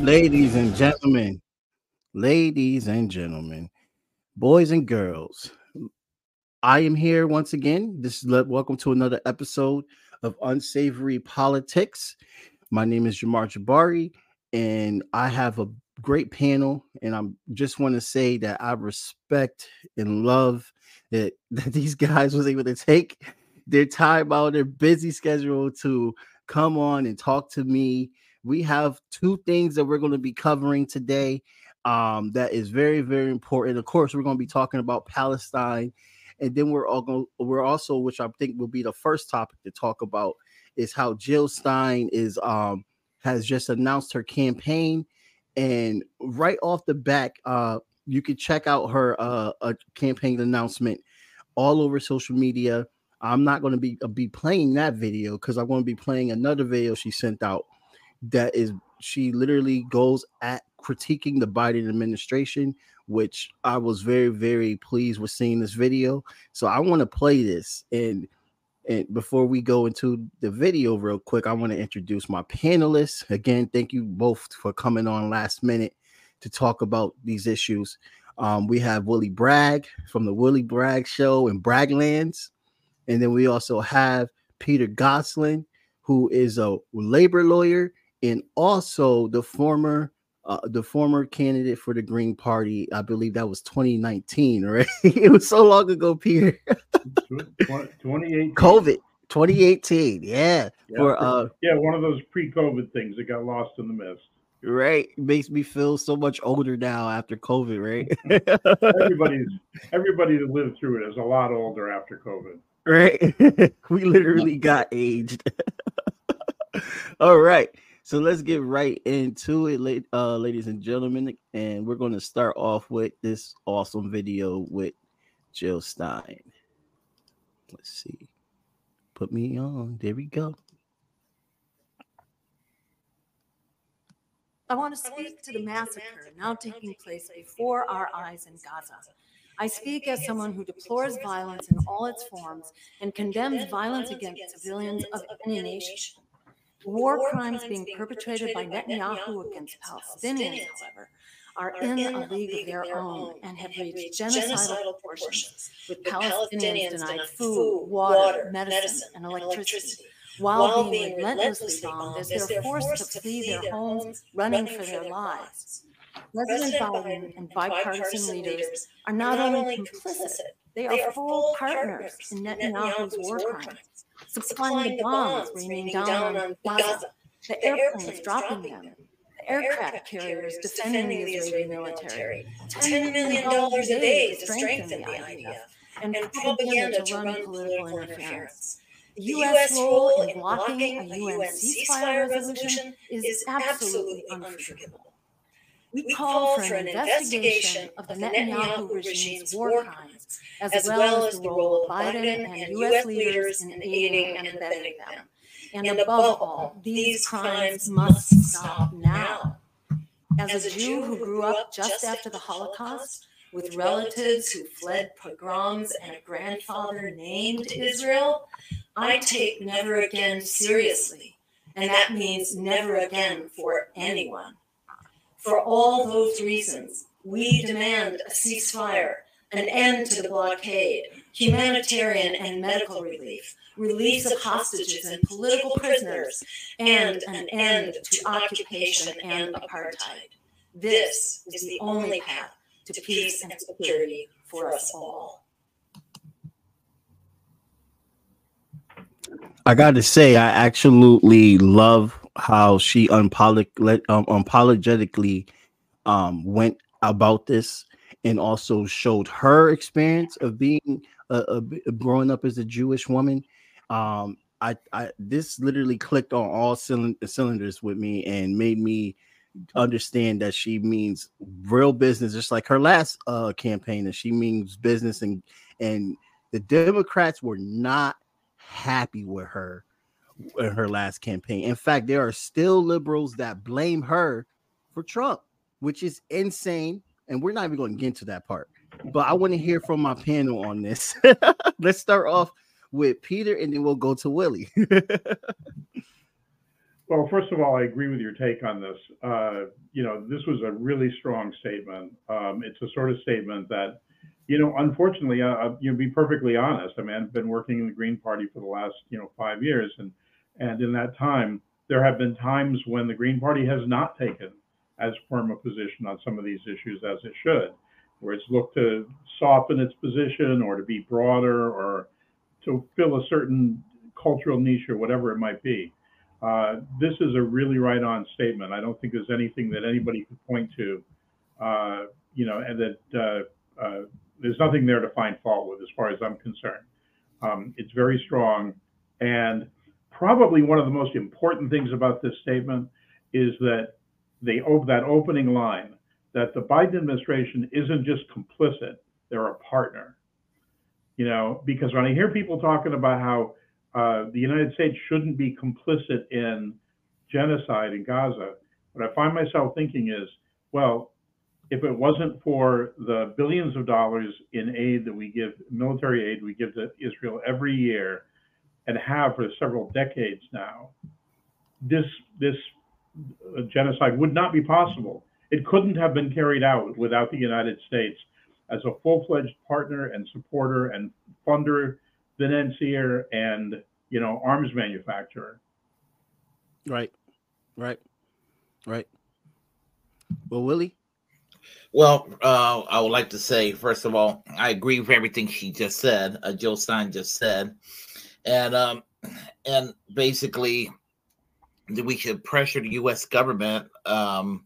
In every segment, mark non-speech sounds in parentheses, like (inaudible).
Ladies and gentlemen, ladies and gentlemen, boys and girls, I am here once again. This is welcome to another episode of Unsavory Politics. My name is Jamar Jabari, and I have a great panel. And I just want to say that I respect and love that, (laughs) that these guys was able to take their time out of their busy schedule to come on and talk to me. We have two things that we're going to be covering today. Um, that is very, very important. Of course, we're going to be talking about Palestine, and then we're all going. We're also, which I think will be the first topic to talk about, is how Jill Stein is um has just announced her campaign, and right off the back, uh, you can check out her uh campaign announcement all over social media. I'm not going to be uh, be playing that video because I'm going to be playing another video she sent out that is she literally goes at critiquing the Biden administration, which I was very very pleased with seeing this video. So I want to play this and and before we go into the video real quick, I want to introduce my panelists. Again, thank you both for coming on last minute to talk about these issues. Um, we have Willie Bragg from the Willie Bragg Show in Braglands. And then we also have Peter Goselin, who is a labor lawyer and also the former uh, the former candidate for the Green Party. I believe that was 2019, right? (laughs) it was so long ago, Peter. 2018. COVID 2018. Yeah. Yeah, For uh yeah, one of those pre-COVID things that got lost in the mist. right. Makes me feel so much older now after COVID, right? (laughs) Everybody's everybody that lived through it is a lot older after COVID. right? (laughs) we literally got aged. All right. So let's get right into it, uh, ladies and gentlemen. And we're going to start off with this awesome video with Jill Stein. Let's see. Put me on. There we go. I want to speak to the massacre now taking place before our eyes in Gaza. I speak as someone who deplores violence in all its forms and condemns violence against civilians of any nation. War crimes being perpetrated by Netanyahu against Palestinians, however, are in a league of their own and have reached genocidal proportions, with Palestinians denied food, water, medicine, and electricity, while being relentlessly bombed as they're forced to flee their homes, running for their lives. President Biden and bipartisan leaders are not only complicit, they are full partners in Netanyahu's war crimes, supplying the bombs raining down on Gaza, the airplanes dropping them, the aircraft carriers defending the Israeli military, $10 million a day to strengthen the IDF, and propaganda to run political interference. The U.S. role in blocking a UN ceasefire resolution is absolutely unforgivable. We call for an investigation of the Netanyahu regime's war crimes, as well as the role of Biden and U.S. leaders in aiding and abetting them. And above all, these crimes must stop now. As a Jew who grew up just after the Holocaust, with relatives who fled pogroms and a grandfather named Israel, I take never again seriously. And that means never again for anyone. For all those reasons, we demand a ceasefire, an end to the blockade, humanitarian and medical relief, release of hostages and political prisoners, and an end to occupation and apartheid. This is the only path to peace and security for us all. I got to say, I absolutely love how she um, unapologetically um, went about this and also showed her experience of being a, a, growing up as a Jewish woman. Um, I, I this literally clicked on all cylind- cylinders with me and made me understand that she means real business, just like her last uh, campaign. That she means business, and and the Democrats were not happy with her in her last campaign. In fact, there are still liberals that blame her for Trump, which is insane. And we're not even going to get into that part. But I want to hear from my panel on this. (laughs) Let's start off with Peter and then we'll go to Willie. (laughs) Well, first of all, I agree with your take on this. Uh, you know, this was a really strong statement. Um, it's a sort of statement that, you know, unfortunately, uh, uh you know, be perfectly honest. I mean, I've been working in the Green Party for the last, you know, five years, and and in that time, there have been times when the Green Party has not taken as firm a position on some of these issues as it should, where it's looked to soften its position or to be broader or to fill a certain cultural niche or whatever it might be. Uh, this is a really right on statement. I don't think there's anything that anybody could point to, uh, you know, and that uh, uh, there's nothing there to find fault with as far as I'm concerned. Um, it's very strong. And probably one of the most important things about this statement is that they that opening line that the Biden administration isn't just complicit, they're a partner. You know, because when I hear people talking about how uh, the United States shouldn't be complicit in genocide in Gaza. What I find myself thinking is, well, if it wasn't for the billions of dollars in aid that we give, military aid we give to Israel every year, and have for several decades now, this this uh, genocide would not be possible. It couldn't have been carried out without the United States as a full-fledged partner and supporter and funder financier and you know arms manufacturer. Right, right, right. Well, Willie. Well, uh, I would like to say first of all, I agree with everything she just said. Uh, Jill Stein just said, and um, and basically, we should pressure the U.S. government um,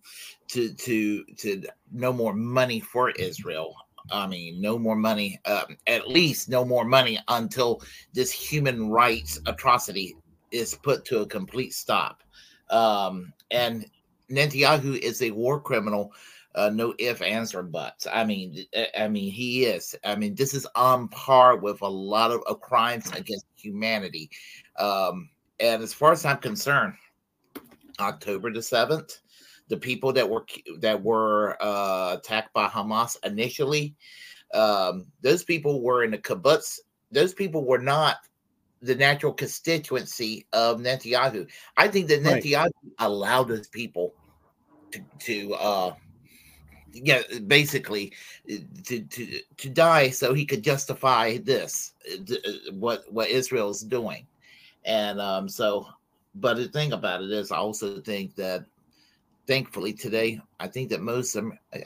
to to to no more money for Israel. I mean, no more money, um, at least no more money until this human rights atrocity is put to a complete stop. Um, and Netanyahu is a war criminal. Uh, no if, ands, or buts. I mean, I mean, he is. I mean, this is on par with a lot of, of crimes against humanity. Um, and as far as I'm concerned, October the seventh, the people that were that were uh, attacked by Hamas initially, um, those people were in the kibbutz. Those people were not the natural constituency of Netanyahu. I think that Netanyahu right. allowed those people to to uh, yeah, basically to to to die so he could justify this uh, what what Israel's doing, and um, so. But the thing about it is, I also think that thankfully today, I think that most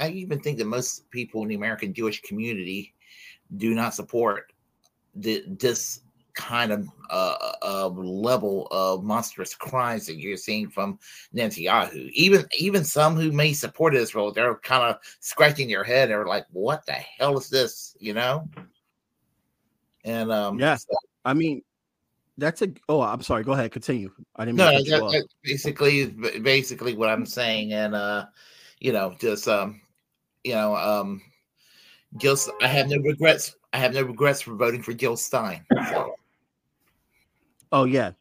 I even think that most people in the American Jewish community do not support the, this kind of uh, uh, level of monstrous crimes that you're seeing from Netanyahu. Even even some who may support Israel, they're kind of scratching their head. They're like, "What the hell is this?" You know. And um, yeah, so, I mean, that's a oh i'm sorry go ahead continue i didn't no that, basically basically what i'm saying and uh you know just um you know um just i have no regrets i have no regrets for voting for jill stein so. Oh yeah.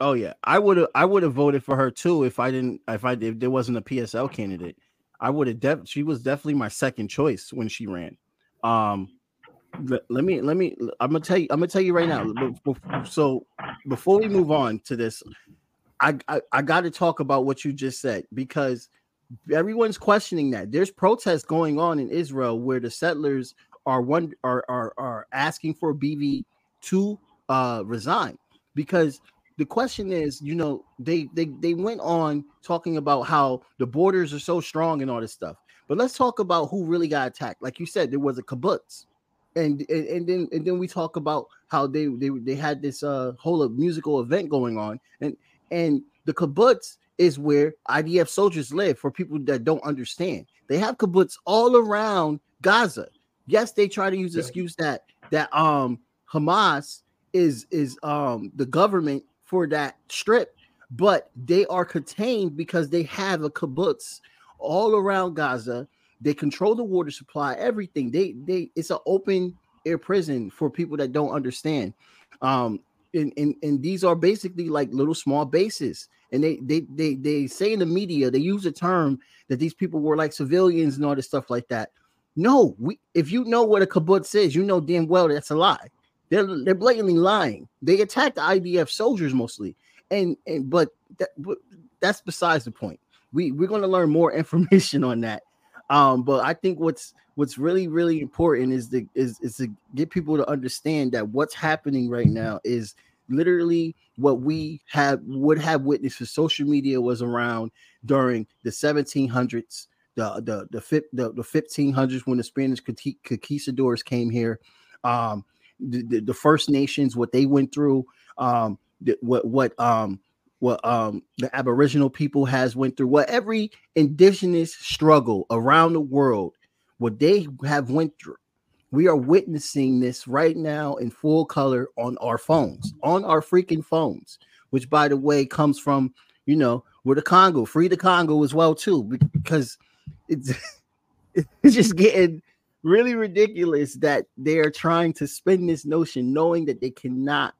Oh yeah. I would have i would have voted for her too if i didn't if i if there wasn't a psl candidate. I would have def she was definitely my second choice when she ran. Um let me let me i'm gonna tell you i'm gonna tell you right now so before we move on to this i i, I got to talk about what you just said because everyone's questioning that. There's protests going on in israel where the settlers are one are are, are asking for Bibi to uh resign because the question is you know they they they went on talking about how the borders are so strong and all this stuff. But let's talk about who really got attacked. Like you said there was a kibbutz. And, and and then and then we talk about how they they, they had this uh whole musical event going on. And and the kibbutz is where IDF soldiers live for people that don't understand. They have kibbutz all around Gaza. Yes, they try to use the excuse that that um Hamas is is um the government for that strip, but they are contained because they have a kibbutz all around Gaza they control the water supply, everything. They they it's an open air prison for people that don't understand. Um, and, and and these are basically like little small bases. And they they they they say in the media they use a term that these people were like civilians and all this stuff like that. No, we if you know what a kibbutz is, you know damn well that's a lie. They're they're blatantly lying. They attacked the IDF soldiers mostly, and and but that that's besides the point. We we're going to learn more (laughs) information on that. Um, but I think what's what's really really important is to is is to get people to understand that what's happening right now is literally what we have would have witnessed for social media was around during the 1700s the the the, the, the 1500s when the spanish conquistadors came here um the, the, first nations what they went through um the, what what um what um the aboriginal people has went through what every indigenous struggle around the world what they have went through. We are witnessing this right now in full color on our phones on our freaking phones which by the way comes from you know where the congo. Free the congo as well too because it's (laughs) it's just getting really ridiculous that they're trying to spin this notion knowing that they cannot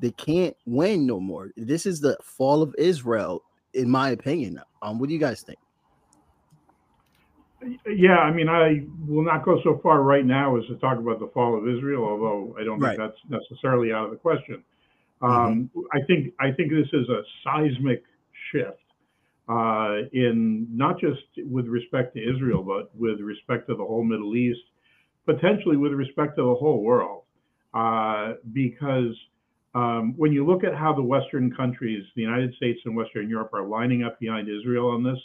they can't win no more. This is the fall of Israel, in my opinion. Um, what do you guys think? Yeah, I mean, I will not go so far right now as to talk about the fall of Israel, although I don't right. think that's necessarily out of the question. Um, mm-hmm. I think I think this is a seismic shift uh, in not just with respect to Israel, but with respect to the whole Middle East, potentially with respect to the whole world, uh, because um, when you look at how the Western countries, the United States and Western Europe, are lining up behind Israel on this,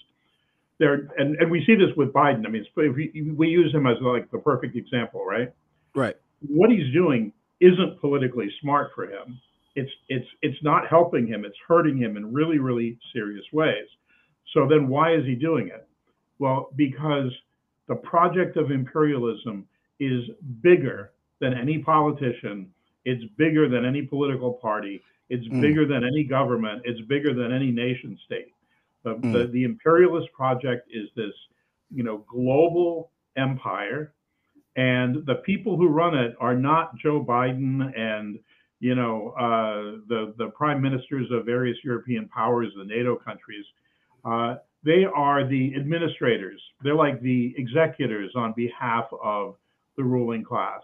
there and, and we see this with Biden. I mean, we, we use him as like the perfect example, right? Right. What he's doing isn't politically smart for him. It's it's it's not helping him. It's hurting him in really really serious ways. So then, why is he doing it? Well, because the project of imperialism is bigger than any politician it's bigger than any political party. It's mm. bigger than any government. It's bigger than any nation state. The, mm. the, the imperialist project is this, you know, global empire, and the people who run it are not Joe Biden and you know uh, the the prime ministers of various European powers, the NATO countries. Uh, they are the administrators. They're like the executors on behalf of the ruling class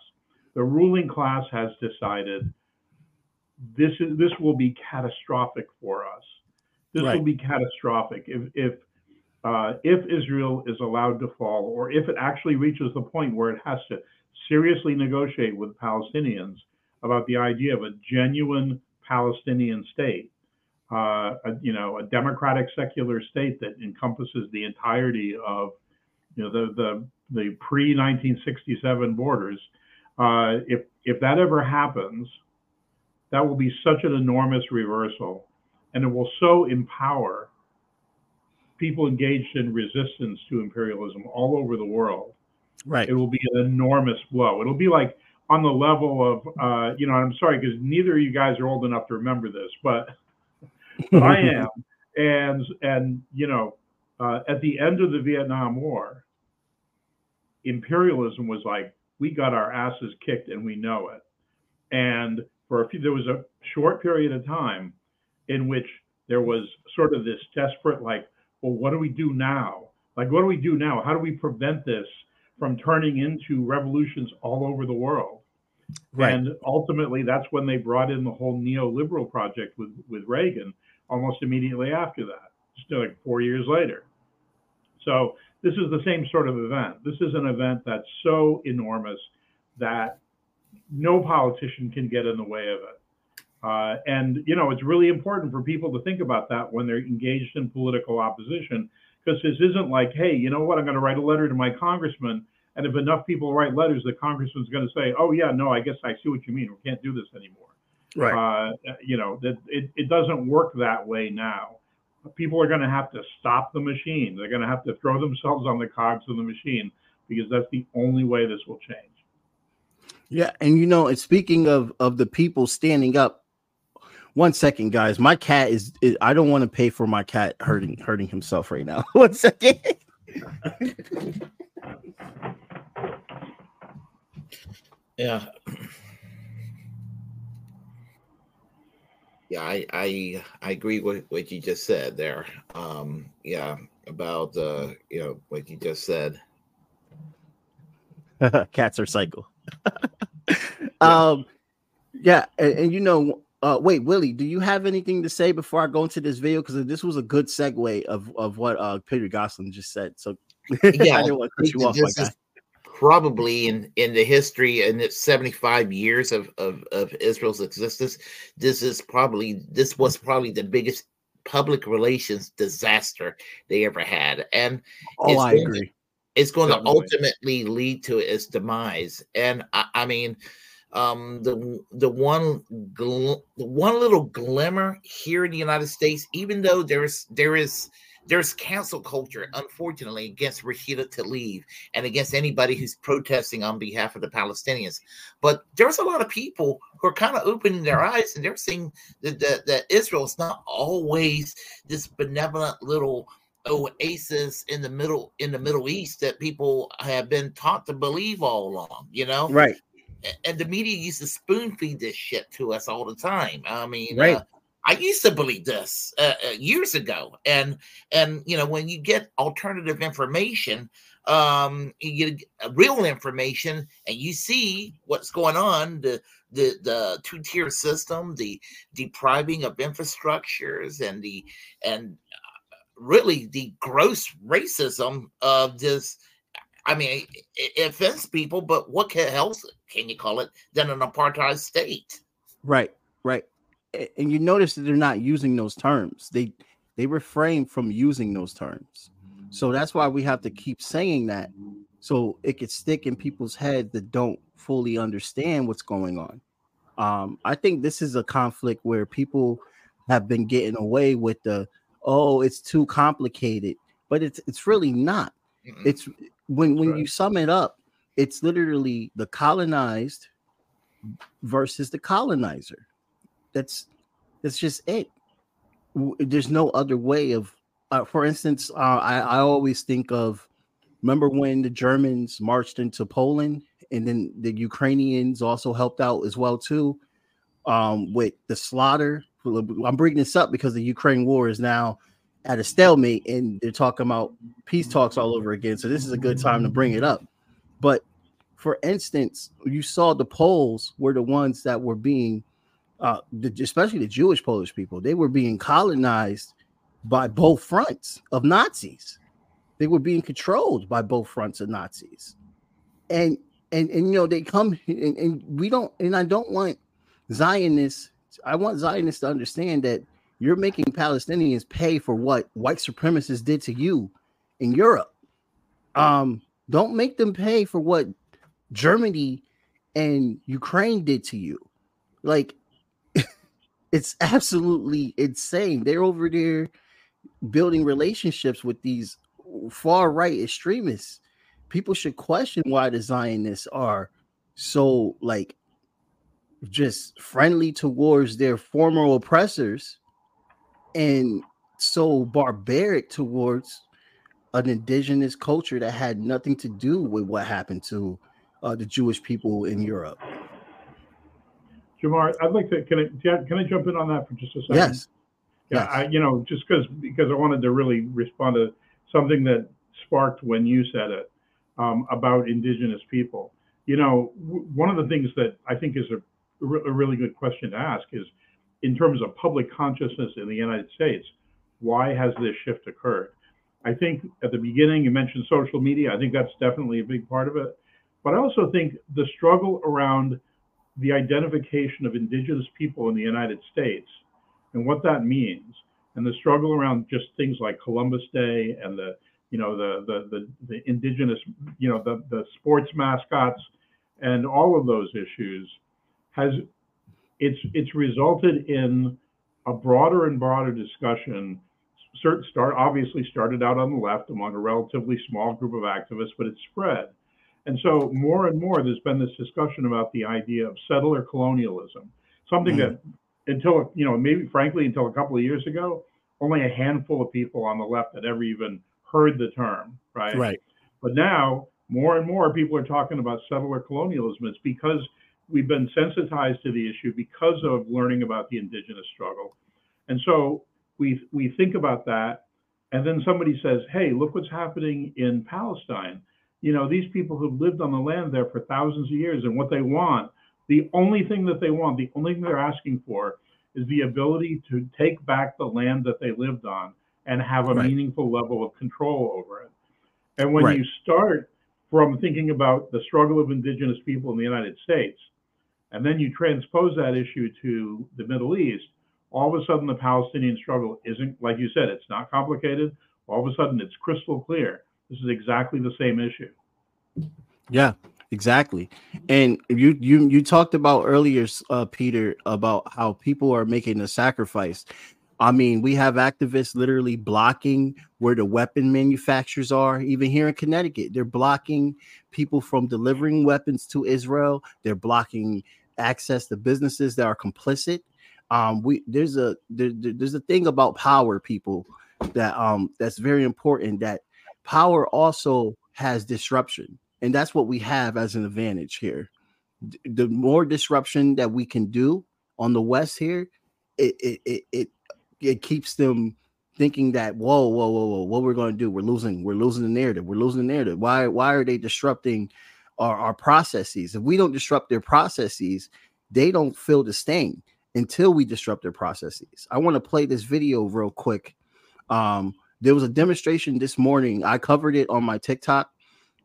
the ruling class has decided this is this will be catastrophic for us. This right. will be catastrophic if if uh, if Israel is allowed to fall, or if it actually reaches the point where it has to seriously negotiate with Palestinians about the idea of a genuine Palestinian state, uh, a, you know, a democratic secular state that encompasses the entirety of, you know, the the the pre 1967 borders uh, if if that ever happens, that will be such an enormous reversal, and it will so empower people engaged in resistance to imperialism all over the world. Right. It will be an enormous blow. It'll be like on the level of, uh, you know, I'm sorry because neither of you guys are old enough to remember this, but I (laughs) am. And and you know, uh, at the end of the Vietnam War, imperialism was like we got our asses kicked and we know it. And for a few, there was a short period of time in which there was sort of this desperate, like, well, what do we do now? Like, what do we do now? How do we prevent this from turning into revolutions all over the world? Right. And ultimately, that's when they brought in the whole neoliberal project with, with Reagan almost immediately after that, just like four years later. So this is the same sort of event. This is an event that's so enormous that no politician can get in the way of it. Uh, and you know, it's really important for people to think about that when they're engaged in political opposition, because this isn't like, hey, you know what? I'm going to write a letter to my congressman, and if enough people write letters, the congressman's going to say, oh yeah, no, I guess I see what you mean. We can't do this anymore. Right. Uh, you know, that it, it doesn't work that way now people are going to have to stop the machine. They're going to have to throw themselves on the cogs of the machine because that's the only way this will change. Yeah, and you know, and speaking of of the people standing up, one second, guys. My cat is, is I don't want to pay for my cat hurting hurting himself right now. (laughs) one second. yeah. Yeah, I I, I agree with what you just said there. Um, yeah, about uh, you know what you just said. (laughs) Cats are psycho. (laughs) um, yeah, and, and, you know, uh, wait, Willie, do you have anything to say before I go into this video? Because this was a good segue of, of what uh, Peter Goselin just said. So (laughs) Yeah, I didn't want to cut you off, my this guy. is probably in in the history and its 75 years of, of of Israel's existence, this is probably this was probably the biggest public relations disaster they ever had, and Oh, it's I going to- agree. it's going to ultimately lead to its demise. And I, I mean, um, the the one gl- the one little glimmer here in the United States, even though there's there is there's cancel culture, unfortunately, against Rashida Tlaib and against anybody who's protesting on behalf of the Palestinians. But there's a lot of people who are kind of opening their eyes and they're seeing that, that, that Israel is not always this benevolent little oasis in the middle in the Middle East that people have been taught to believe all along, you know. Right. And the media used to spoon feed this shit to us all the time. I mean, Right. uh, I used to believe this uh, uh, years ago, and and you know when you get alternative information, um, you get real information, and you see what's going on. The the the two tier system, the depriving of infrastructures, and the and uh, really the gross racism of this. I mean, it, it offends people, but what else can you call it than an apartheid state? Right, right. And you notice that they're not using those terms. They they refrain from using those terms. So that's why we have to keep saying that so it could stick in people's heads that don't fully understand what's going on. Um, I think this is a conflict where people have been getting away with the oh, it's too complicated, but it's it's really not. Mm-mm. It's when when right. you sum it up, it's literally the colonized versus the colonizer. That's that's just it. There's no other way of. Uh, for instance, uh, I I always think of. Remember when the Germans marched into Poland, and then the Ukrainians also helped out as well too, um, with the slaughter. I'm bringing this up because the Ukraine war is now at a stalemate, and they're talking about peace talks all over again. So this is a good time to bring it up. But for instance, you saw the Poles were the ones that were being, uh, the, especially the Jewish Polish people, they were being colonized by both fronts of Nazis. They were being controlled by both fronts of Nazis, and and and you know they come and, and we don't and I don't want Zionists. I want Zionists to understand that you're making Palestinians pay for what white supremacists did to you in Europe. Um, don't make them pay for what Germany and Ukraine did to you. Like it's (laughs) absolutely insane. They're over there building relationships with these far right extremists. People should question why the Zionists are so like just friendly towards their former oppressors and so barbaric towards an indigenous culture that had nothing to do with what happened to uh, the Jewish people in Europe. Jamar, I'd like to, can I, can I jump in on that for just a second? Yes. Yeah, Yes. I, you know, just because because I wanted to really respond to something that sparked when you said it um, about indigenous people. You know, w- one of the things that I think is a, re- a really good question to ask is, in terms of public consciousness in the United States, why has this shift occurred? I think at the beginning you mentioned social media. I think that's definitely a big part of it. But I also think the struggle around the identification of indigenous people in the United States and what that means, and the struggle around just things like Columbus Day and the you know the the the, the indigenous you know the the sports mascots and all of those issues has it's it's resulted in a broader and broader discussion. Start obviously started out on the left among a relatively small group of activists, but it's spread. And so more and more, there's been this discussion about the idea of settler colonialism, something Mm. that until you know maybe frankly until a couple of years ago, only a handful of people on the left had ever even heard the term, right? Right. But now more and more people are talking about settler colonialism. It's because we've been sensitized to the issue because of learning about the indigenous struggle. And so we we think about that, and then somebody says, "Hey, look what's happening in Palestine." You know, these people who've lived on the land there for thousands of years, and what they want, the only thing that they want, the only thing they're asking for, is the ability to take back the land that they lived on and have a Right. meaningful level of control over it. And when Right. you start from thinking about the struggle of indigenous people in the United States, and then you transpose that issue to the Middle East, all of a sudden the Palestinian struggle isn't, like you said, it's not complicated. All of a sudden it's crystal clear. This is exactly the same issue. Yeah, exactly. And you you you talked about earlier, uh, Peter, about how people are making a sacrifice. I mean, we have activists literally blocking where the weapon manufacturers are. Even here in Connecticut, they're blocking people from delivering weapons to Israel. They're blocking access to businesses that are complicit. Um, we there's a there, there- there's a thing about power, people, that um that's very important. That power also has disruption and that's what we have as an advantage here. The more disruption that we can do on the west here it it it it, it keeps them thinking that whoa whoa whoa whoa what we're going to do? We're losing we're losing the narrative we're losing the narrative. Why why are they disrupting our, our processes? If we don't disrupt their processes they don't feel the sting until we disrupt their processes. I want to play this video real quick um there was a demonstration this morning. I covered it on my tiktok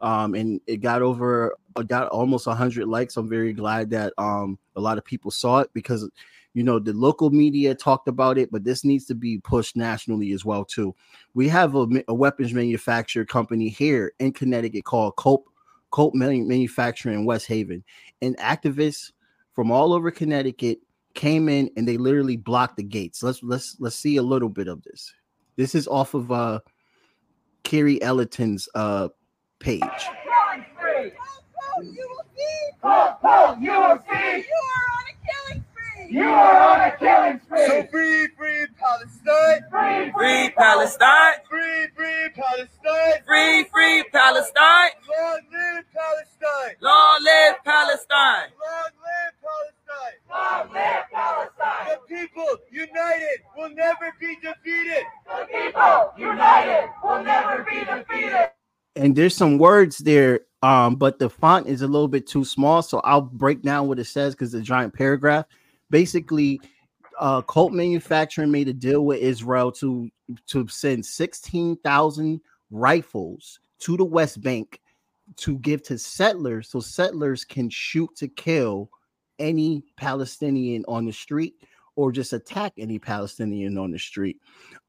um, and it got over it got almost 100 likes. I'm very glad that um, a lot of people saw it because you know the local media talked about it but this needs to be pushed nationally as well too. We have a, a weapons manufacturer company here in connecticut called Colt Colt manufacturing in west haven. And activists from all over connecticut came in and they literally blocked the gates. Let's let's let's see a little bit of this this is off of uh Kerry Ellerton's uh page. You are on a killing spree. You are on a killing spree. So free, free Palestine. Free, Free Palestine! Free, free Palestine. Free, free Palestine! Long live Palestine. Long live Palestine! Long live Palestine. Long live Palestine. The people united will never be defeated. The people united will never be defeated. And there's some words there, um, but the font is a little bit too small. So I'll break down what it says because it's a giant paragraph. Basically, uh, Colt Manufacturing made a deal with Israel to to send 16,000 rifles to the West Bank to give to settlers so settlers can shoot to kill any Palestinian on the street or just attack any Palestinian on the street.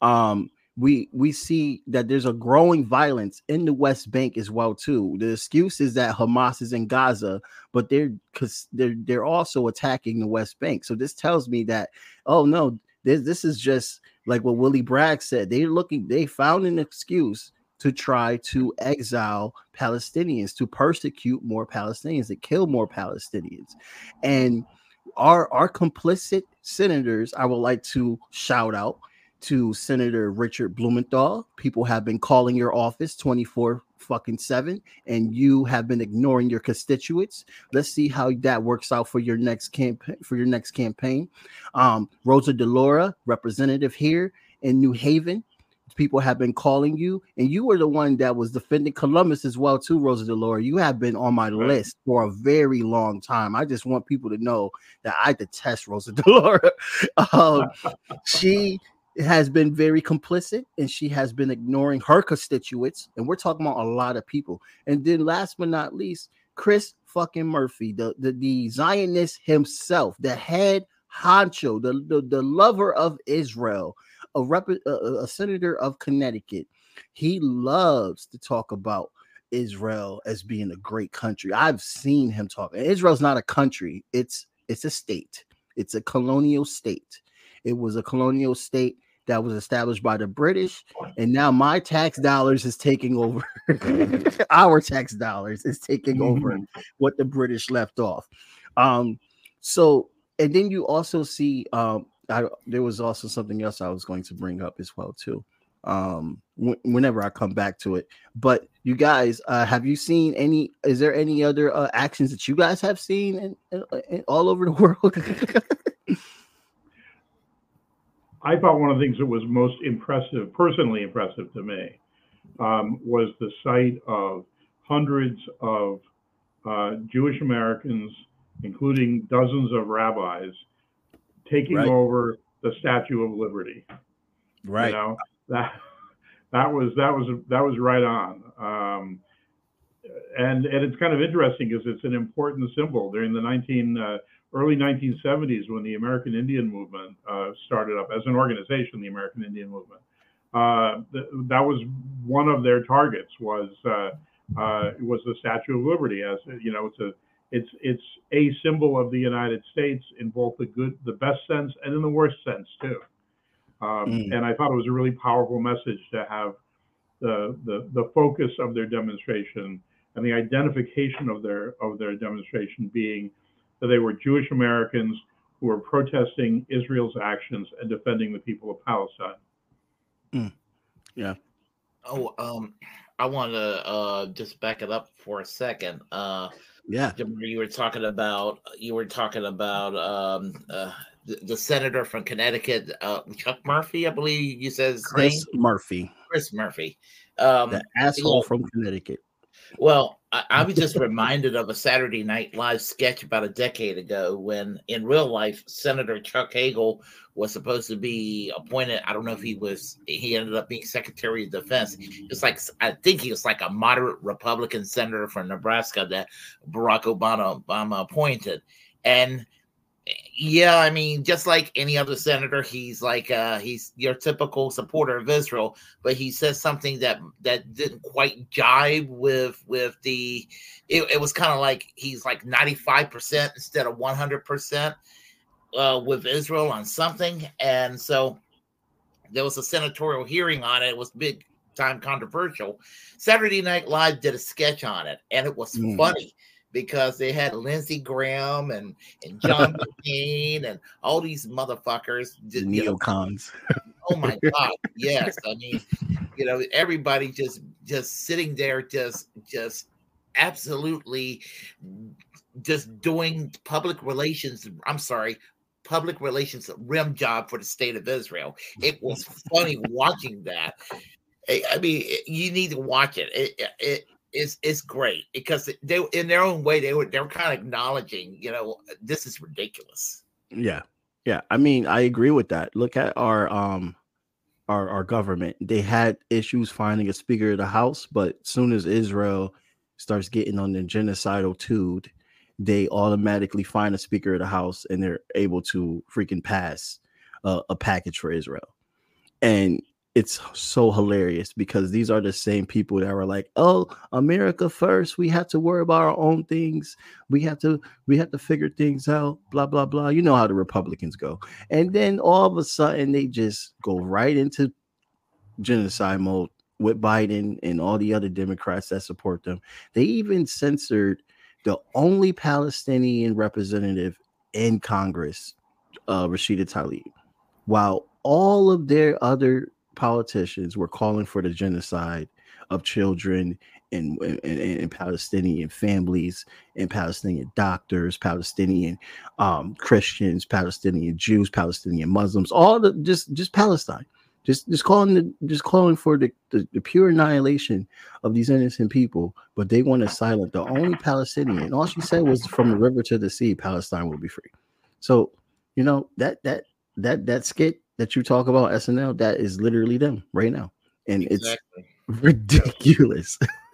Um, we we see that there's a growing violence in the West Bank as well too. The excuse is that Hamas is in Gaza, but they're because they're they're also attacking the West Bank. So this tells me that oh no, this this is just like what Willie Bragg said. They're looking, they found an excuse to try to exile Palestinians, to persecute more Palestinians, to kill more Palestinians, and our our complicit senators. I would like to shout out to Senator Richard Blumenthal. People have been calling your office 24 fucking 7 and you have been ignoring your constituents. Let's see how that works out for your next campaign for your next campaign. Um Rosa DeLauro, representative here in New Haven. People have been calling you, and you were the one that was defending Columbus as well, too, Rosa DeLauro. You have been on my Right. list for a very long time. I just want people to know that I detest Rosa (laughs) DeLauro. um, she has been very complicit and she has been ignoring her constituents and we're talking about a lot of people and then last but not least chris fucking murphy the the, the zionist himself the head honcho the, the the lover of israel a rep a, a- senator of connecticut he loves to talk about israel as being a great country i've seen him talk israel's not a country it's it's a state it's a colonial state it was a colonial state that was established by the British, and now my tax dollars is taking over. (laughs) Our tax dollars is taking over what the British left off. Um, so and then you also see um, I, there was also something else I was going to bring up as well too. Um, wh- whenever I come back to it, but you guys, uh, have you seen any? Is there any other uh, actions that you guys have seen in, in, in all over the (laughs) world? I thought one of the things that was most impressive, personally impressive to me, um, was the sight of hundreds of uh, Jewish Americans, including dozens of rabbis, taking Right. over the Statue of Liberty. Right. You know that that was that was that was right on. Um, and and it's kind of interesting because it's an important symbol during the 19 uh, early 1970s when the American Indian Movement uh, started up as an organization, the American Indian Movement. Uh, th- that was one of their targets was uh, uh, was the Statue of Liberty. As you know, it's a it's it's a symbol of the United States in both the good, the best sense, and in the worst sense too. Um, Mm. And I thought it was a really powerful message to have the, the the focus of their demonstration and the identification of their of their demonstration being that they were Jewish Americans who were protesting Israel's actions and defending the people of Palestine. Yeah. Oh, um, I want to uh just back it up for a second. Uh, Yeah. You were talking about you were talking about um uh the, the senator from Connecticut, uh Chuck Murphy, I believe you said his Chris name, Murphy, Chris Murphy. Um, the asshole from Connecticut. Well, I, I was just reminded of a Saturday Night Live sketch about a decade ago when, in real life, Senator Chuck Hagel was supposed to be appointed. I don't know if he was, he ended up being Secretary of Defense. It's like, I think he was like a moderate Republican senator from Nebraska that Barack Obama, Obama appointed. And yeah, I mean, just like any other senator, he's like uh he's your typical supporter of Israel, but he says something that that didn't quite jive with with the it, it was kind of like he's like 95% instead of 100% uh with Israel on something. And so there was a senatorial hearing on it. It was big time controversial. Saturday Night Live did a sketch on it, and it was Mm. funny because they had Lindsey Graham and and (laughs) John McCain and all these motherfuckers. The you know, neocons. oh my god, yes. I mean, you know, everybody just just sitting there, just just absolutely just doing public relations. I'm sorry. Public relations rim job for the state of Israel. It was funny (laughs) watching that. I mean, you need to watch. It, it, it it's it's great because they, in their own way, they were they're kind of acknowledging, you know, this is ridiculous. Yeah. Yeah. I mean, I agree with that. Look at our um our our government. They had issues finding a speaker of the house, but soon as Israel starts getting on the genocidal tude, they automatically find a speaker of the house and they're able to freaking pass uh, a package for Israel. And it's so hilarious because these are the same people that were like, "Oh, America first. We have to worry about our own things. We have to we have to figure things out, blah blah blah. You know how the Republicans go. And then all of a sudden they just go right into genocide mode with Biden and all the other Democrats that support them. They even censored the only Palestinian representative in Congress, uh, Rashida Tlaib, while all of their other politicians were calling for the genocide of children and, and, and, Palestinian families and Palestinian doctors, Palestinian um, Christians, Palestinian Jews, Palestinian Muslims, all the just just Palestine, just just calling the just calling for the, the, the pure annihilation of these innocent people. But they want to silence the only Palestinian. All she said was, "From the river to the sea, Palestine will be free." So you know that that that that skit that you talk about SNL that is literally them right now, and Exactly. it's ridiculous. (laughs)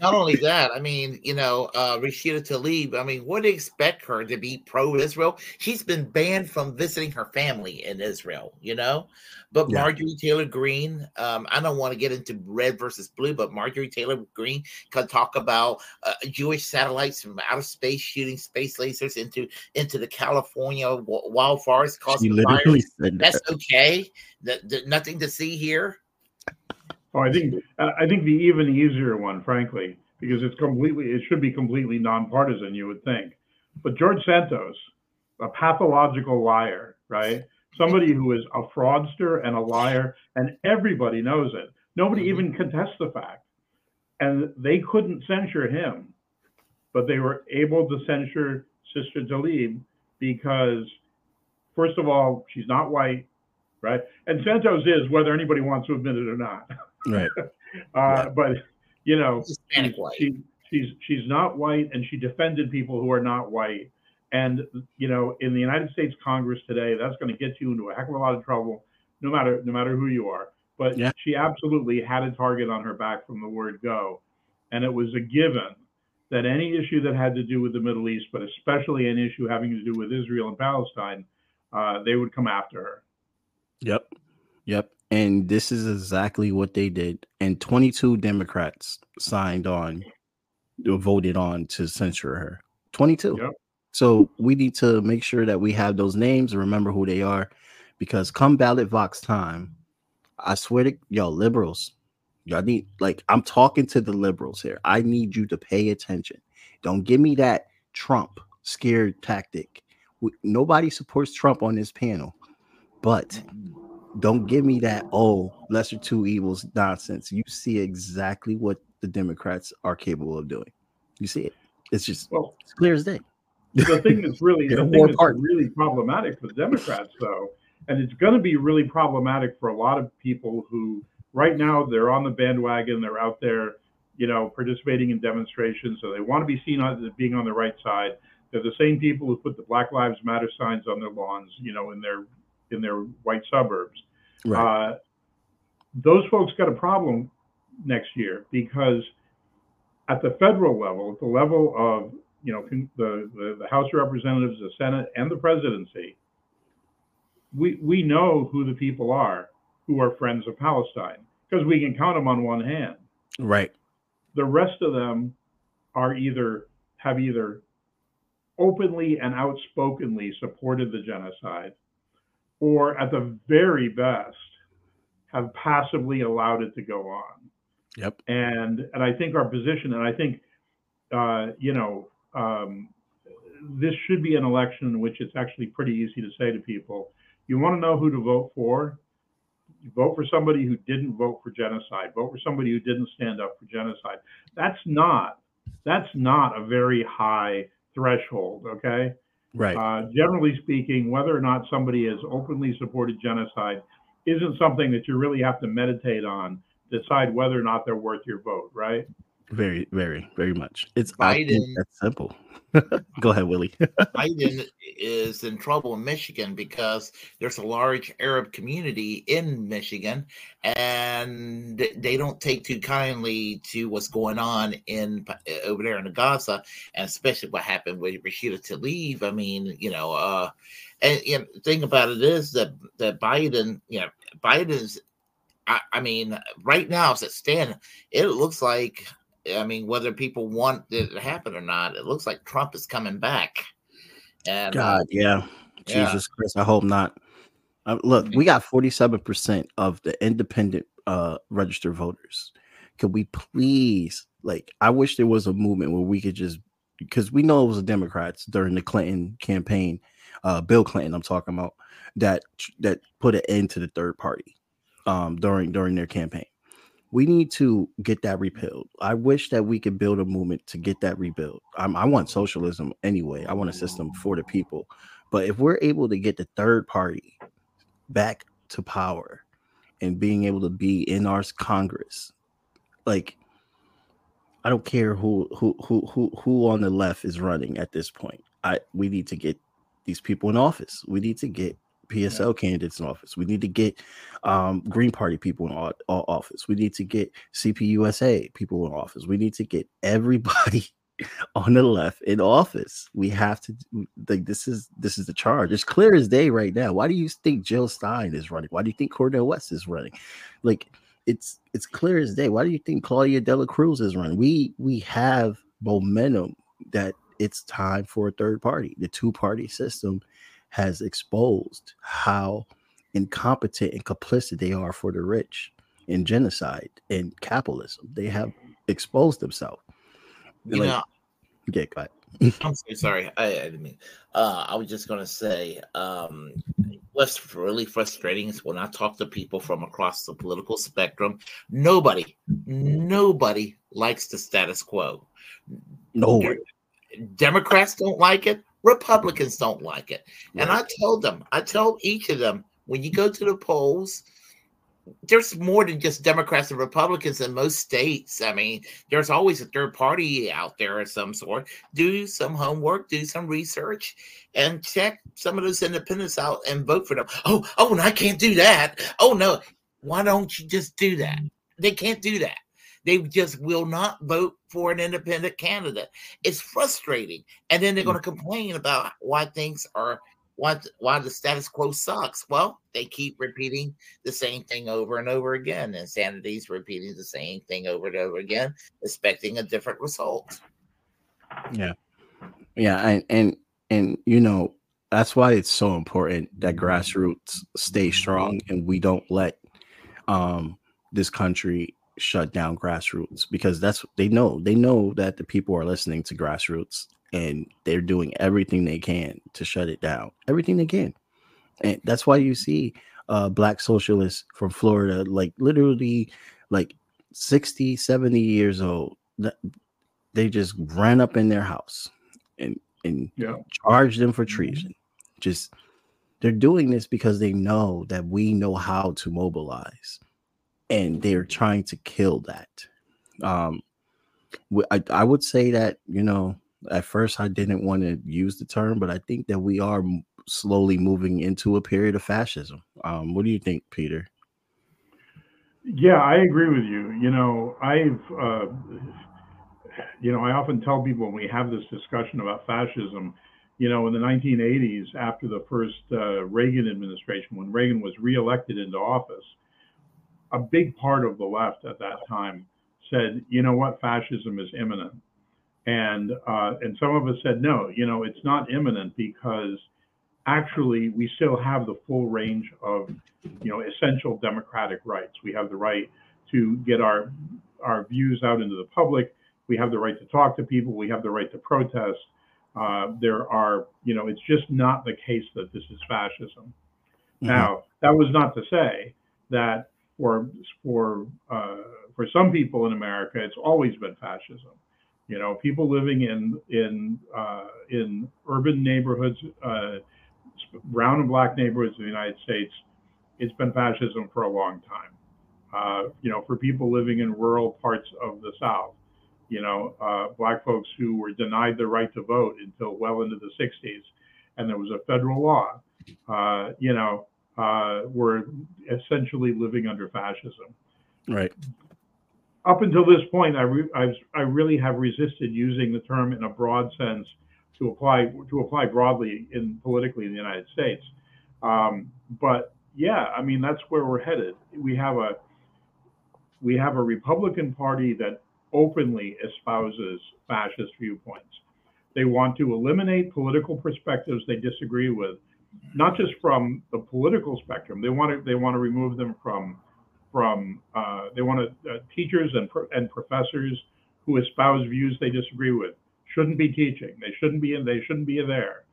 Not only that, I mean, you know, uh, Rashida Tlaib, I mean, what do you expect her to be pro Israel? She's been banned from visiting her family in Israel, you know? But Yeah. Marjorie Taylor Greene, um, I don't want to get into red versus blue, but Marjorie Taylor Greene can talk about uh, Jewish satellites from outer space shooting space lasers into into the California wildfires she causing fires. that. That's okay. That, that- nothing to see here. Oh, I think I think the even easier one, frankly, because it's completely it should be completely nonpartisan. You would think, but George Santos, a pathological liar, right? Somebody who is a fraudster and a liar, and everybody knows it. Nobody Mhm. even contests the fact, and they couldn't censure him, but they were able to censure Sister Tlaib because, first of all, she's not white, right? And Santos is, whether anybody wants to admit it or not. (laughs) Right. (laughs) Uh, but you know, Hispanic she's, white. she, she's she's not white, and she defended people who are not white, And you know, in the United States Congress today, that's going to get you into a heck of a lot of trouble, no matter no matter who you are. But Yeah. she absolutely had a target on her back from the word go, and it was a given that any issue that had to do with the Middle East, but especially an issue having to do with Israel and Palestine, uh, they would come after her. Yep. Yep. And this is exactly what they did. And 22 Democrats signed on or voted on to censure her. 22. Yep. So we need to make sure that we have those names and remember who they are because come ballot Vox time, I swear to y'all, liberals, y'all need like I'm talking to the liberals here. I need you to pay attention. Don't give me that Trump scared tactic. Nobody supports Trump on this panel, but mm-hmm. don't give me that oh lesser two evils nonsense. You see exactly what the democrats are capable of doing. You see it. It's just Well, it's clear as day. the thing that's really (laughs) the thing that's part- really problematic for the Democrats, though, and it's going to be really problematic for a lot of people who right now they're on the bandwagon, they're out there, you know, participating in demonstrations, so they want to be seen as being on the right side. They're the same people who put the Black Lives Matter signs on their lawns, you know, in their in their white suburbs. right Uh, those folks got a problem next year because at the federal level, at the level of you know the, the the House of Representatives, the Senate, and the presidency, we we know who the people are who are friends of Palestine because we can count them on one hand. right The rest of them are either have either openly and outspokenly supported the genocide, or at the very best have passively allowed it to go on. yep And and I think our position, and I think uh, you know, um, this should be an election in which it's actually pretty easy to say to people, you want to know who to vote for? Vote for somebody who didn't vote for genocide. Vote for somebody who didn't stand up for genocide. That's not that's not a very high threshold. Okay. Right Uh, generally speaking, whether or not somebody has openly supported genocide isn't something that you really have to meditate on, decide whether or not they're worth your vote, right? Very very very much it's Biden- that's simple (laughs) go ahead willie (laughs) Biden is in trouble in Michigan because there's a large Arab community in Michigan, and they don't take too kindly to what's going on in over there in Gaza, and especially what happened with Rashida Tlaib. I mean, you know, uh, and you know, the thing about it is that that Biden, you know, Biden's. I, I mean, right now as it stands, it looks like I mean, whether people want it to happen or not, it looks like Trump is coming back. And uh, god yeah Yeah. jesus christ i hope not uh, look we got 47% of the independent uh registered voters could we please like i wish there was a movement where we could just because we know it was the democrats during the clinton campaign uh bill clinton i'm talking about that that put an end to the third party um during during their campaign we need to get that repealed i wish that we could build a movement to get that rebuilt. Um, i want socialism anyway. I want a system for the people. But if we're able to get the third party back to power and being able to be in our congress like i don't care who who who who, who on the left is running at this point. I we need to get these people in office. We need to get psl candidates in office we need to get um, green party people in o- o- office we need to get cpusa people in office we need to get everybody (laughs) on the left in office. We have to like this is this is the charge. It's clear as day right now. Why do you think Jill Stein is running? Why do you think Cornel West is running? Like it's it's clear as day. Why do you think Claudia De la Cruz is running? We we have momentum that it's time for a third party. The two party system has exposed how incompetent and complicit they are for the rich in genocide and capitalism. They have exposed themselves. you like- know, Yeah, go ahead. I'm so sorry. I, I didn't mean. Uh, I was just gonna say, um, what's really frustrating is when I talk to people from across the political spectrum. Nobody, nobody likes the status quo. No, Democrats don't like it. Republicans don't like it. And I told them, I told each of them, when you go to the polls, there's more than just Democrats and Republicans in most states. I mean, there's always a third party out there of some sort. Do some homework, do some research, and check some of those independents out and vote for them. Oh, oh, and I can't do that. Oh no, why don't you just do that? They can't do that. They just will not vote for an independent candidate. It's frustrating, and then they're going to complain about why things are why why the status quo sucks. Well, they keep repeating the same thing over and over again. Insanity's repeating the same thing over and over again, expecting a different result. Yeah, yeah, and and and you know that's why it's so important that grassroots stay strong and we don't let um this country shut down grassroots because that's they know they know that the people are listening to grassroots and they're doing everything they can to shut it down everything they can. And that's why you see uh black socialists from florida like literally like 60 70 years old they just ran up in their house and and Yeah. charged them for treason. Just they're doing this because they know that we know how to mobilize and they're trying to kill that. Um I, I would say that you know at first i didn't want to use the term but i think that we are slowly moving into a period of fascism. Um what do you think peter? Yeah, I agree with you. You know, I've, uh, you know, I often tell people when we have this discussion about fascism, you know, in the 1980s, after the first uh, Reagan administration, when Reagan was reelected into office, a big part of the left at that time said, you know what, fascism is imminent. And uh, and some of us said, no, you know, it's not imminent because actually we still have the full range of you know essential democratic rights. We have the right to get our our views out into the public. We have the right to talk to people. We have the right to protest. Uh, there are you know it's just not the case that this is fascism. Now that was not to say that for for uh, for some people in America it's always been fascism. You know, people living in in uh, in urban neighborhoods, uh, brown and black neighborhoods in the United States, it's been fascism for a long time. Uh, you know, for people living in rural parts of the South, you know, uh, black folks who were denied the right to vote until well into the 60s, and there was a federal law, uh, you know, uh, were essentially living under fascism. right Up until this point, I, re- I've, I really have resisted using the term in a broad sense to apply to apply broadly in politically in the United States. Um, but yeah, I mean that's where we're headed. We have a we have a Republican Party that openly espouses fascist viewpoints. They want to eliminate political perspectives they disagree with, not just from the political spectrum. They want to they want to remove them from from uh, they want to uh, teachers and pro- and professors who espouse views they disagree with shouldn't be teaching. They shouldn't be in. They shouldn't be there.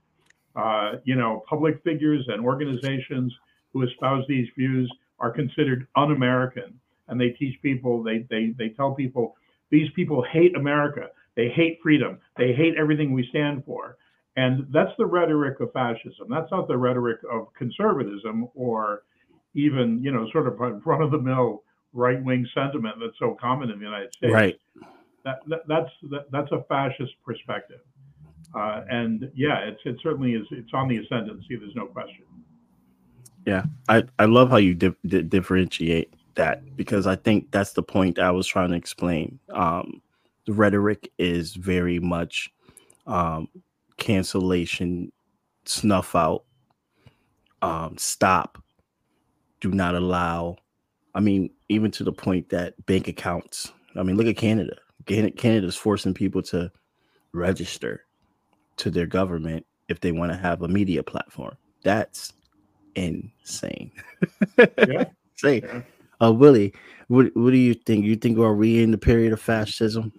Uh, you know, public figures and organizations who espouse these views are considered un-American, and they teach people. They they they tell people these people hate America. They hate freedom. They hate everything we stand for. And that's the rhetoric of fascism. That's not the rhetoric of conservatism or even, you know, sort of run of the mill right wing sentiment that's so common in the United States. right That, that, that's that, that's a fascist perspective. Uh, and yeah, it's it certainly is. It's on the ascendancy. There's no question. Yeah, I, I love how you di- di- differentiate that because I think that's the point I was trying to explain. Um, the rhetoric is very much um, cancellation, snuff out, um, stop, do not allow. I mean, even to the point that bank accounts. I mean, look at Canada. Can- Canada's forcing people to register to their government if they want to have a media platform. That's insane. (laughs) Yeah. Say, Yeah. Uh, Willie, what what do you think? You think are we in the period of fascism?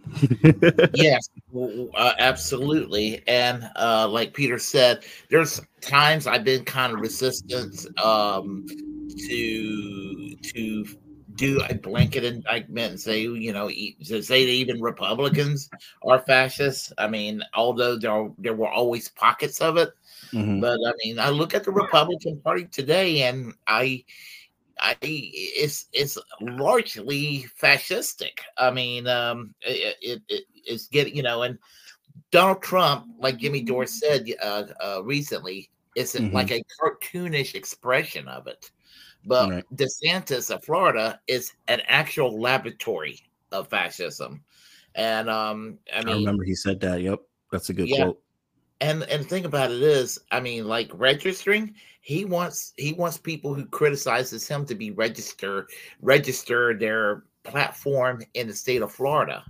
(laughs) yes, uh, absolutely. And uh, like Peter said, there's times I've been kind of resistant um, to to do a blanket indictment and say, you know, to say that even Republicans are fascists. I mean, although there are, there were always pockets of it, Mhm. but I mean, I look at the Republican Party today, and I I it's it's largely fascistic. I mean, um, it, it, it it's getting you know, and Donald Trump, like Jimmy Dore said uh, uh, recently, it's Mhm. like a cartoonish expression of it. But Right. DeSantis of Florida is an actual laboratory of fascism, and um, I I, remember he said that. Yep, that's a good Yeah. quote. and and the thing about it is, I mean, like registering, he wants he wants people who criticizes him to be register register their platform in the state of Florida.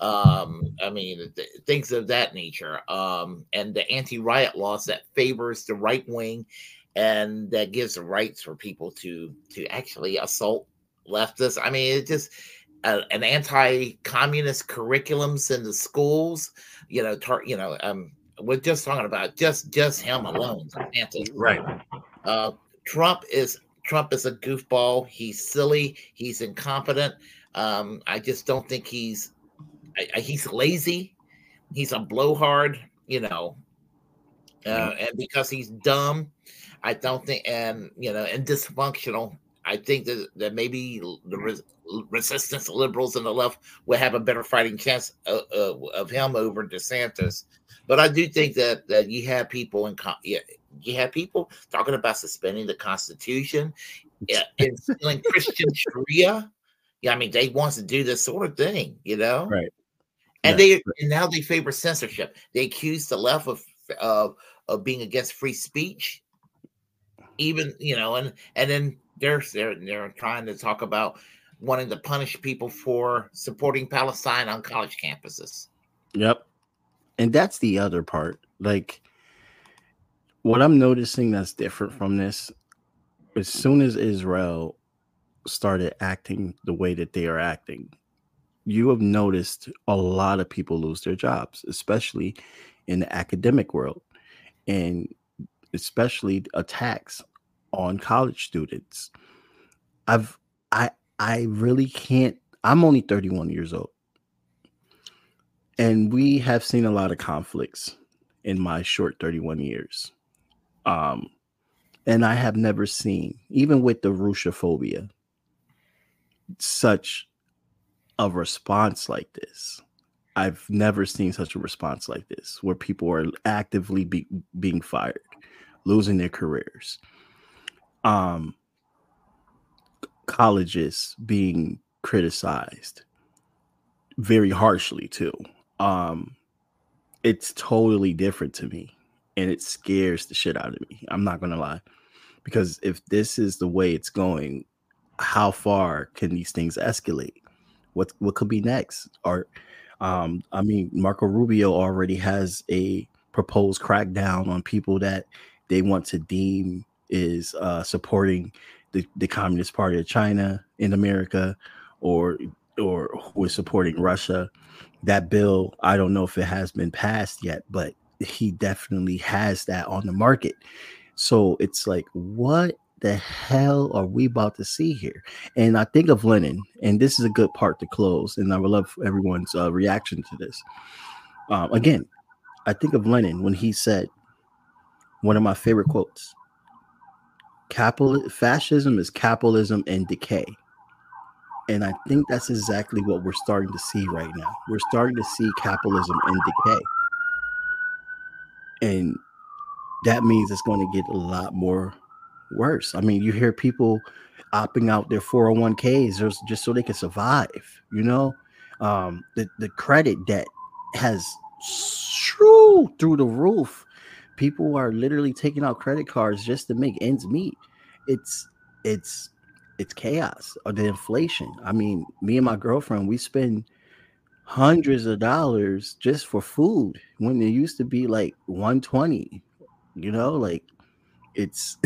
Um, I mean, th- things of that nature. Um, and the anti-riot laws that favors the right wing and that gives rights for people to to actually assault leftists. I mean, it just an anti-communist curriculums in the schools. You know, tar- you know, um, we're just talking about just just him alone. Right. Uh, Trump is Trump is a goofball. He's silly. He's incompetent. Um, I just don't think he's I, I, he's lazy. He's a blowhard. You know, uh, and because he's dumb, I don't think, and you know, and dysfunctional. I think that, that maybe the res- resistance liberals and the left will have a better fighting chance of, of, of him over DeSantis. But I do think that that you have people in yeah, you have people talking about suspending the Constitution, yeah, instilling (laughs) Christian Sharia. Yeah, I mean they want to do this sort of thing, you know, Right. And Yeah. they and now they favor censorship. They accuse the left of of of being against free speech, even you know, and and then they're they're they're trying to talk about wanting to punish people for supporting Palestine on college campuses. Yep. And that's the other part. Like what I'm noticing that's different from this, as soon as Israel started acting the way that they are acting, you have noticed a lot of people lose their jobs, especially in the academic world, and especially attacks on college students. I've I I really can't I'm only 31 years old and we have seen a lot of conflicts in my short 31 years. Um and i have never seen even with the russophobia such a response like this. I've never seen such a response like this where people are actively be, being fired losing their careers um colleges being criticized very harshly too um it's totally different to me and it scares the shit out of me i'm not gonna lie. Because if this is the way it's going how far can these things escalate? What what could be next? Or um i mean marco rubio already has a proposed crackdown on people that they want to deem is uh supporting the, the communist party of china in america or or who is supporting russia that bill i don't know if it has been passed yet but he definitely has that on the market. So it's like what the hell are we about to see here? And i think of lenin and this is a good part to close and i would love everyone's uh, reaction to this. Um, again i think of lenin when he said one of my favorite quotes capital fascism is capitalism and decay and I think that's exactly what we're starting to see right now. We're starting to see capitalism in decay. And that means it's going to get a lot more worse. I mean, you hear people opting out their 401ks just, so they can survive, you know? Um, the, the credit debt has shoo through the roof. People are literally taking out credit cards just to make ends meet. It's it's it's chaos or the inflation. I mean, me and my girlfriend, we spend hundreds of dollars just for food when it used to be like 120. You know, like it's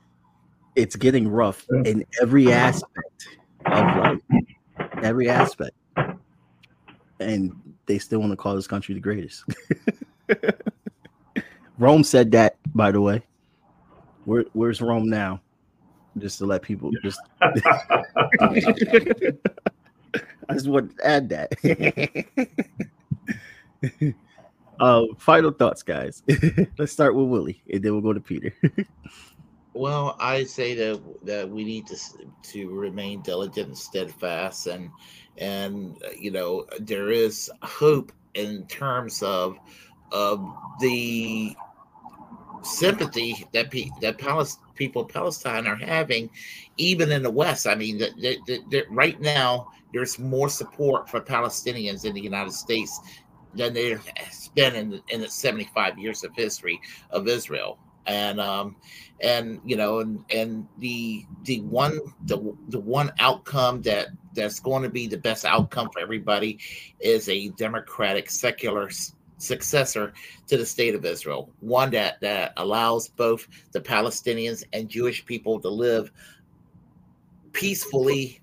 (laughs) it's getting rough in every (laughs) aspect of life. Every aspect. And they still want to call this country the greatest. (laughs) Rome said that, by the way. Where, where's Rome now? Just to let people just (laughs) (laughs) I just want to add that. (laughs) uh, final thoughts, guys. Let's start with Willie, and then we'll go to Peter. Well, I say that that we need to s- to remain diligent and steadfast, and and you know there is hope in terms of of the sympathy that pe- that Palis- people Palestine are having, even in the West. I mean, that, that, that right now there's more support for Palestinians in the United States than there has been in the, in the 75 years of history of Israel. And um, and you know, and and the the one the the one outcome that that's going to be the best outcome for everybody is a democratic secular successor to the state of Israel, one that that allows both the Palestinians and Jewish people to live peacefully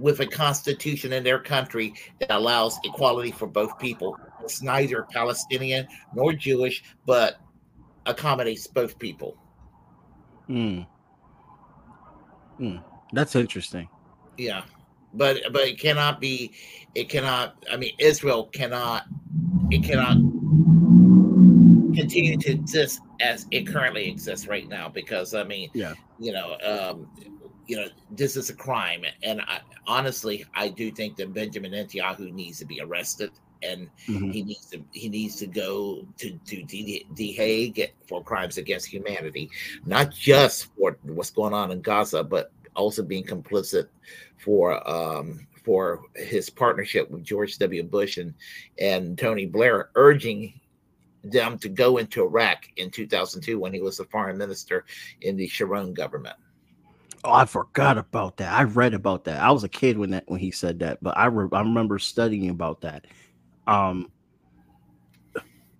with a constitution in their country that allows equality for both people. It's neither Palestinian nor Jewish, but accommodates both people. Mm. Mm. That's interesting. Yeah. But but it cannot be it cannot I mean Israel cannot it cannot continue to exist as it currently exists right now because I mean Yeah. you know um you know this is a crime and I, honestly I do think that Benjamin Netanyahu needs to be arrested and Mhm. he needs to he needs to go to to the, the Hague for crimes against humanity, not just for what's going on in Gaza, but also being complicit for um for his partnership with George W. Bush and and Tony Blair, urging them to go into Iraq in 2002 when he was the foreign minister in the Sharon government. Oh, I forgot about that. I read about that. I was a kid when that when he said that, but I re- I remember studying about that. Um,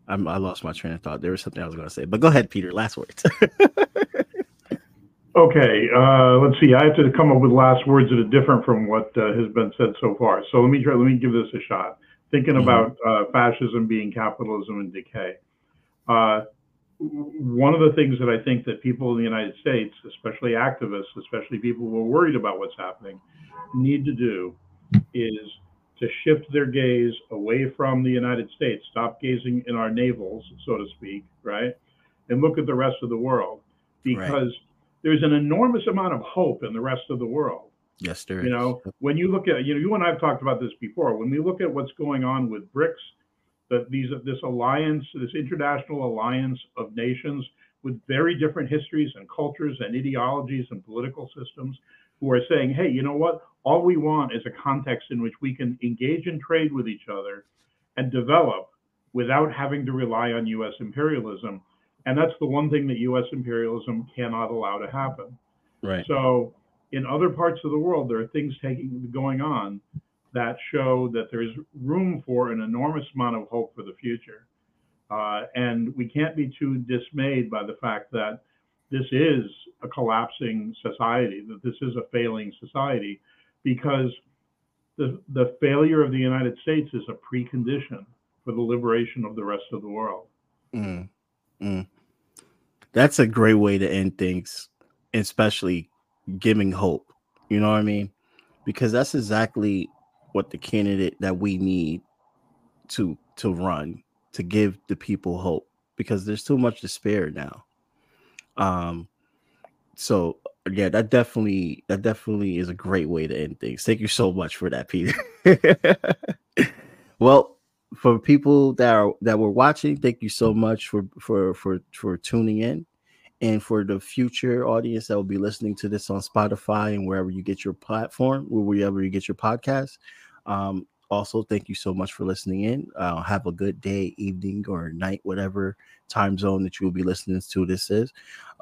I'm, I lost my train of thought. There was something I was going to say, but go ahead, Peter. Last words. (laughs) Okay, uh, let's see. I have to come up with last words that are different from what uh, has been said so far. So let me try. Let me give this a shot. Thinking Mhm. about uh, fascism being capitalism and decay. Uh, one of the things that I think that people in the United States, especially activists, especially people who are worried about what's happening, need to do is to shift their gaze away from the United States, stop gazing in our navels, so to speak, right, and look at the rest of the world, because there's an enormous amount of hope in the rest of the world. yes, there You is. know, when you look at, you know, you and I have talked about this before. When we look at what's going on with BRICS, that these this alliance, this international alliance of nations with very different histories and cultures and ideologies and political systems, who are saying, hey, you know what? All we want is a context in which we can engage in trade with each other and develop without having to rely on U.S. imperialism. And that's the one thing that U.S. imperialism cannot allow to happen. right. So in other parts of the world, there are things taking going on that show that there's room for an enormous amount of hope for the future. Uh, and we can't be too dismayed by the fact that this is a collapsing society, that this is a failing society, because the, the failure of the United States is a precondition for the liberation of the rest of the world. Mm, mm. That's a great way to end things, especially giving hope. You know what I mean? Because that's exactly what the candidate that we need to to run to give the people hope because there's too much despair now. Um so yeah, that definitely that definitely is a great way to end things. Thank you so much for that, Peter. (laughs) well, for people that are that were watching, thank you so much for for for for tuning in. And for the future audience that will be listening to this on Spotify and wherever you get your platform, wherever you get your podcast. Um, also, thank you so much for listening in. Uh, have a good day, evening, or night, whatever time zone that you will be listening to this is.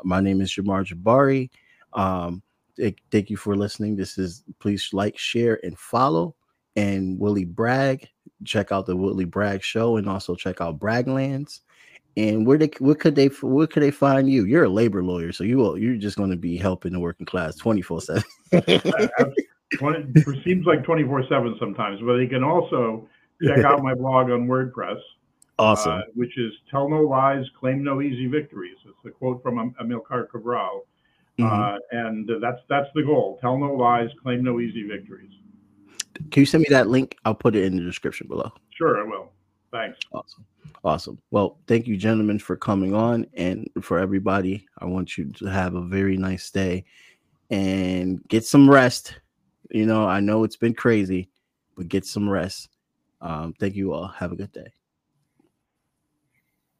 My name is Jamar Jabari. Um, thank, thank you for listening. This is please like, share, and follow. And Willie Bragg, check out the Willie Bragg show, and also check out Braglands. And where they where could they where could they find you? You're a labor lawyer, so you will you're just going to be helping the working class 24 seven. (laughs) it seems like 24 7 sometimes, but they can also check out my blog on WordPress, Awesome. uh, which is Tell No Lies, Claim No Easy Victories. It's a quote from Am- Amilcar Cabral. Mhm. Uh, and that's that's the goal. Tell no lies, claim no easy victories. Can you send me that link? I'll put it in the description below. Sure, I will. Thanks. Awesome. Awesome. Well, thank you, gentlemen, for coming on. And for everybody, I want you to have a very nice day and get some rest. You know, I know it's been crazy, but get some rest. Um, thank you all. Have a good day.